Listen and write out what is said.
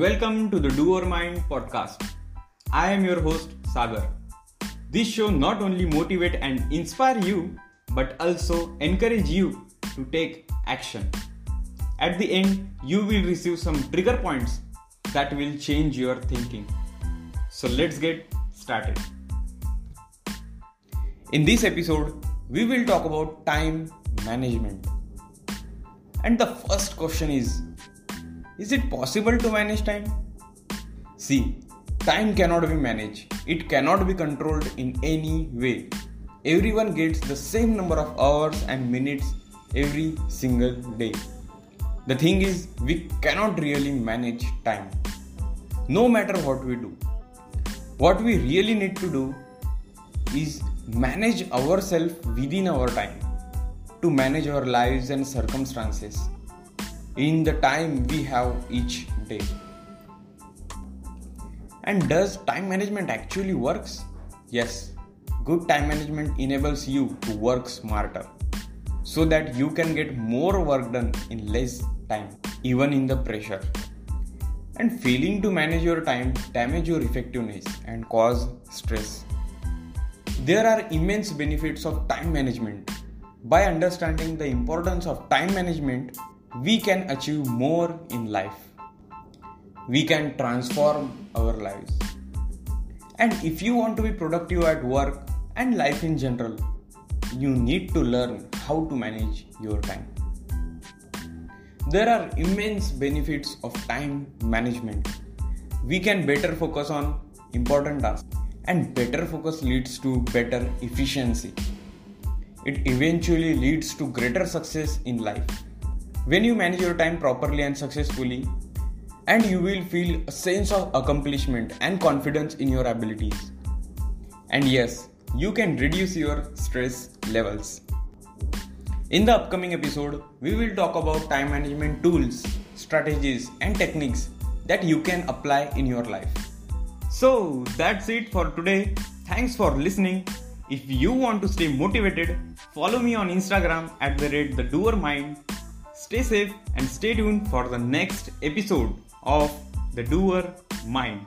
Welcome to the Doer Mind podcast. I am your host Sagar. This show not only motivate and inspire you but also encourage you to take action. At the end, you will receive some trigger points that will change your thinking. So let's get started. In this episode, we will talk about time management. And the first question is Is it possible to manage time? See, time cannot be managed, it cannot be controlled in any way. Everyone gets the same number of hours and minutes every single day. The thing is, we cannot really manage time, no matter what we do. What we really need to do is manage ourselves within our time to manage our lives and circumstances in the time we have each day. And does time management actually works? Yes. Good time management enables you to work smarter so that you can get more work done in less time even in the pressure. And failing to manage your time damage your effectiveness and cause stress. There are immense benefits of time management. By understanding the importance of time management, we can achieve more in life. We can transform our lives. And if you want to be productive at work and life in general, you need to learn how to manage your time. There are immense benefits of time management. We can better focus on important tasks, and better focus leads to better efficiency. It eventually leads to greater success in life when you manage your time properly and successfully and you will feel a sense of accomplishment and confidence in your abilities. And yes you can reduce your stress levels. In the upcoming episode we will talk about time management tools strategies and techniques that you can apply in your life. So that's it for today. Thanks for listening. If you want to stay motivated follow me on instagram at the rate the doer mind Stay safe and stay tuned for the next episode of The Doer Mind.